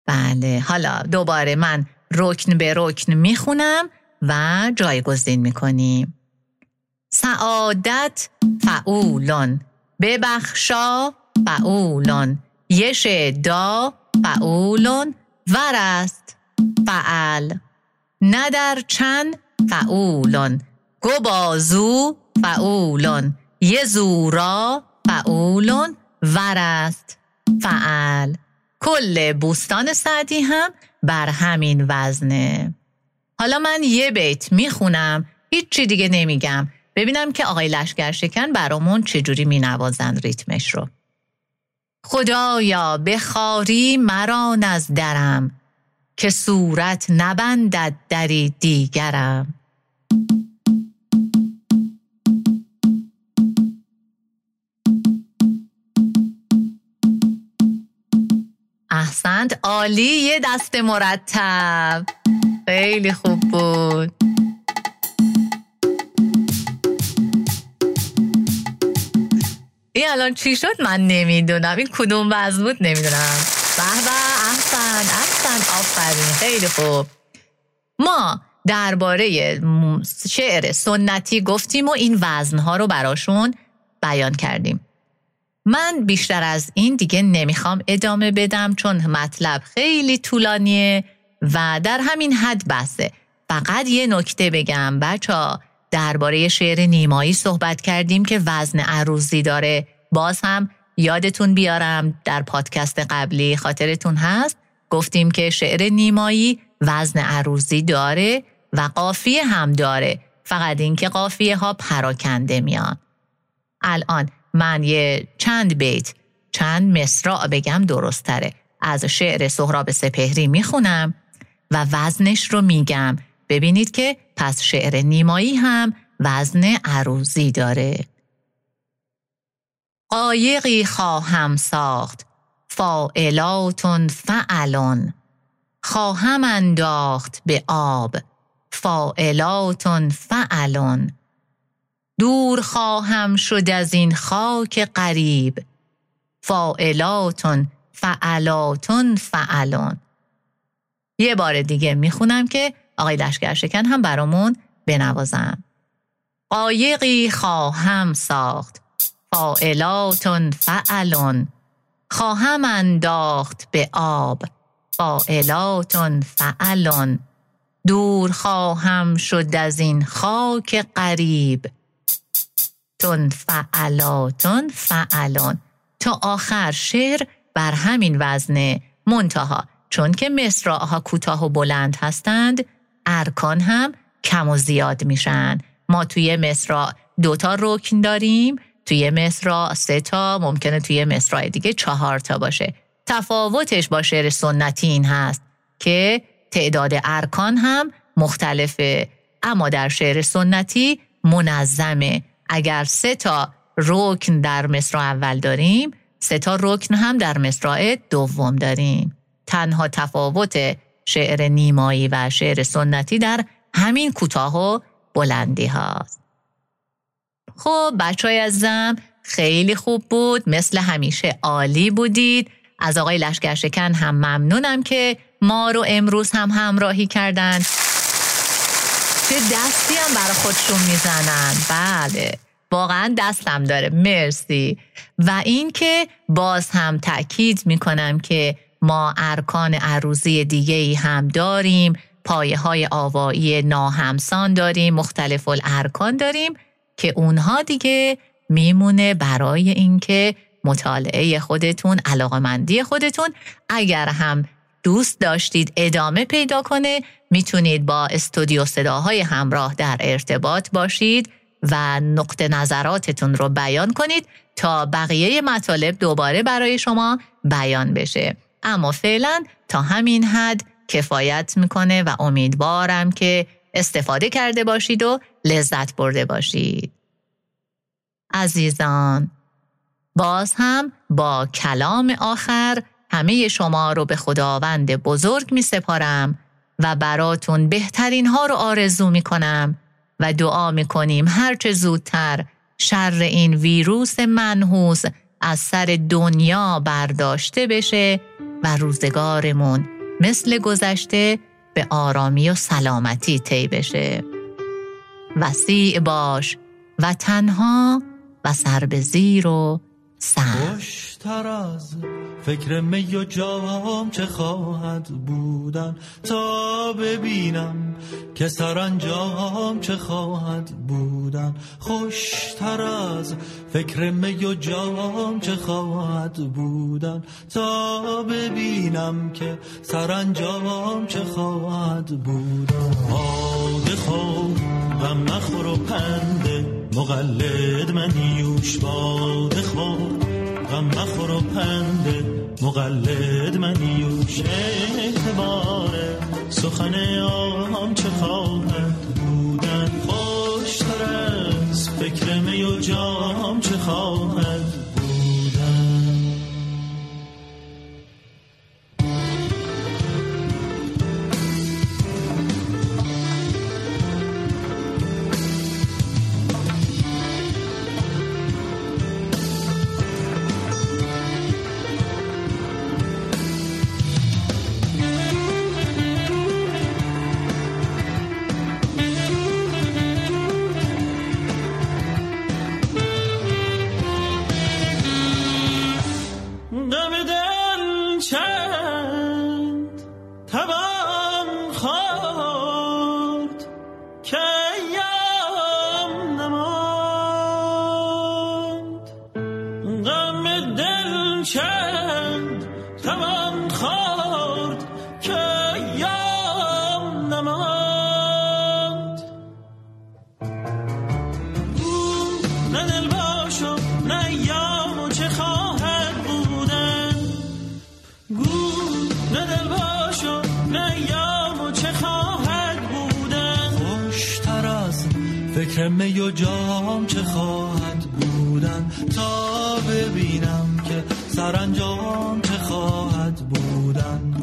بله حالا دوباره من رکن به رکن می‌خونم و جایگزین می‌کنیم. سعادت فعولن ببخشا فعولن یش دا فعولن ورست فعل. ندر چند فعولن گو بازو فعولن یه زورا فعولن ورست فعل. کل بوستان سعدی هم بر همین وزنه حالا من یه بیت می‌خونم هیچی دیگه نمیگم. ببینم که آقای لشگر شکن برامون چجوری می نوازن ریتمش رو. خدایا بخاری مران از درم که صورت نبندد دری دیگرم. احسنت عالی یه دست مرتب. خیلی خوب بود. این الان چی شد؟ من نمی‌دونم. این کدوم وزن بود نمی‌دونم. به به احسن احسن. آفرین. خیلی خوب. ما درباره شعر سنتی گفتیم و این وزنها رو براشون بیان کردیم. من بیشتر از این دیگه نمی‌خوام ادامه بدم چون مطلب خیلی طولانیه و در همین حد بسته فقط یه نکته بگم بچه درباره شعر نیمایی صحبت کردیم که وزن عروضی داره. باز هم یادتون بیارم در پادکست قبلی خاطرتون هست. گفتیم که شعر نیمایی وزن عروضی داره و قافیه هم داره. فقط اینکه قافیه ها پراکنده میان. الان من یه چند بیت چند مصرع بگم درست تره از شعر سهراب سپهری می‌خونم و وزنش رو میگم. ببینید که پس شعر نیمایی هم وزن عروضی داره. قایقی خواهم ساخت فائلاتون فعلون خواهم انداخت به آب فائلاتون فعلون دور خواهم شد از این خاک قریب فائلاتون فعلاتون فعلون یه بار دیگه می‌خونم که آقای لشکرشکن هم برامون بنوازم. قایقی خواهم ساخت. فائلاتون فعلون خواهم انداخت به آب. فائلاتون فعلون دور خواهم شد از این خاک قریب تون فعلاتون فعلون تا آخر شعر بر همین وزن منتها چون که مصراها کوتاه و بلند هستند ارکان هم کم و زیاد میشن. ما توی مصرع دوتا رکن داریم. توی مصرع سه تا ممکنه توی مصرع دیگه چهار تا باشه. تفاوتش با شعر سنتی این هست که تعداد ارکان هم مختلفه. اما در شعر سنتی منظمه. اگر سه تا رکن در مصرع اول داریم سه تا رکن هم در مصرع دوم داریم. تنها تفاوت شعر نیمایی و شعر سنتی در همین کوتاه و بلندی هاست. خب بچه های ازم خیلی خوب بود. مثل همیشه عالی بودید. از آقای لشکرشکن هم ممنونم که ما رو امروز هم همراهی کردن چه دستی هم برای خودشون می‌زنن. بله. واقعا دستم داره. مرسی. و اینکه باز هم تاکید می‌کنم که ما ارکان عروضی دیگه ای هم داریم. پایه های آوایی ناهمسان داریم. مختلف الارکان داریم که اونها دیگه میمونه برای اینکه مطالعه خودتون علاقمندی خودتون اگر هم دوست داشتید ادامه پیدا کنه می‌تونید با استودیو صداهای همراه در ارتباط باشید و نقطه نظراتتون رو بیان کنید تا بقیه مطالب دوباره برای شما بیان بشه. اما فعلا تا همین حد کفایت می‌کنه و امیدوارم که استفاده کرده باشید و لذت برده باشید. عزیزان باز هم با کلام آخر همه شما رو به خداوند بزرگ می سپارم و براتون بهترین ها رو آرزو می کنم و دعا می کنیم هرچه زودتر شر این ویروس منحوس از سر دنیا برداشته بشه و روزگارمون مثل گذشته به آرامی و سلامتی طی بشه. وسیع باش و تنها و سر به زیر و خوشتر از فکر می و جام چه خواهد بودن. تا ببینم که سرانجام چه خواهد بودن. خوشتر از فکر می و جام چه خواهد بودن. تا ببینم که سرانجام چه خواهد بودن. آده خوب غم نخور و پنده مقلد من یوش باده خور غم مخور و پنده مقلد من یوش اعتبار سخن آم چه خواهد بودن؟ خوشتر از فکر می جام چه خواهد می و جام چه خواهد بودن؟ تا ببینم که سرانجام چه خواهد بودن.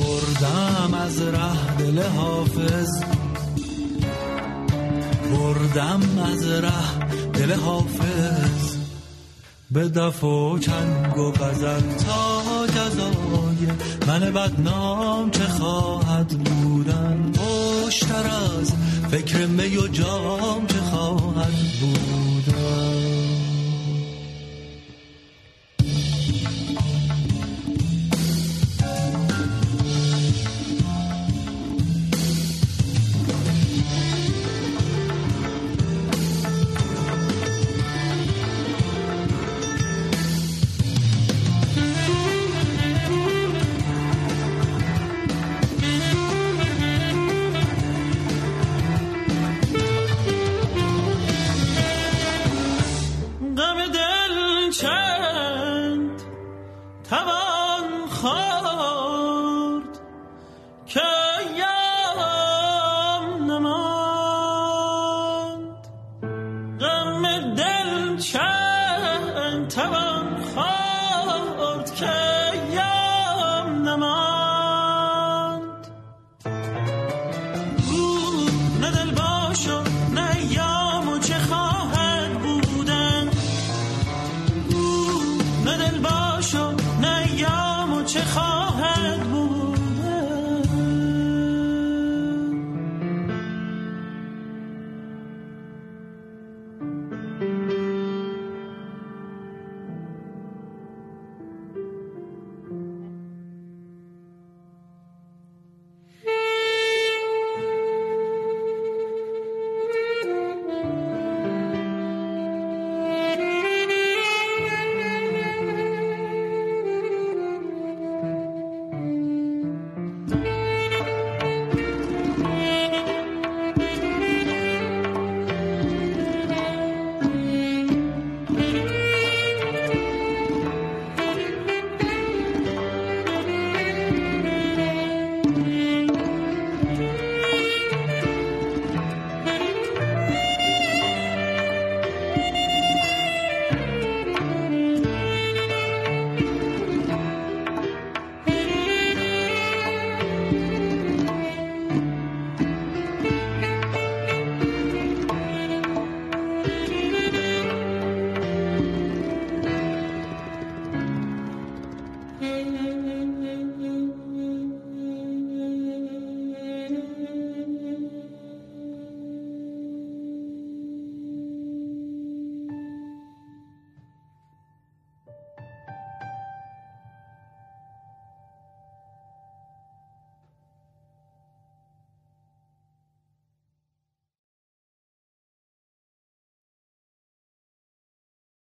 بردم از ره دل حافظ. بردم از ره دل حافظ. به دف و چنگ و غزل تا جزای من بدنام چه خواهد بودن. خوشتر از فکر می و جام چه خواهد بودن.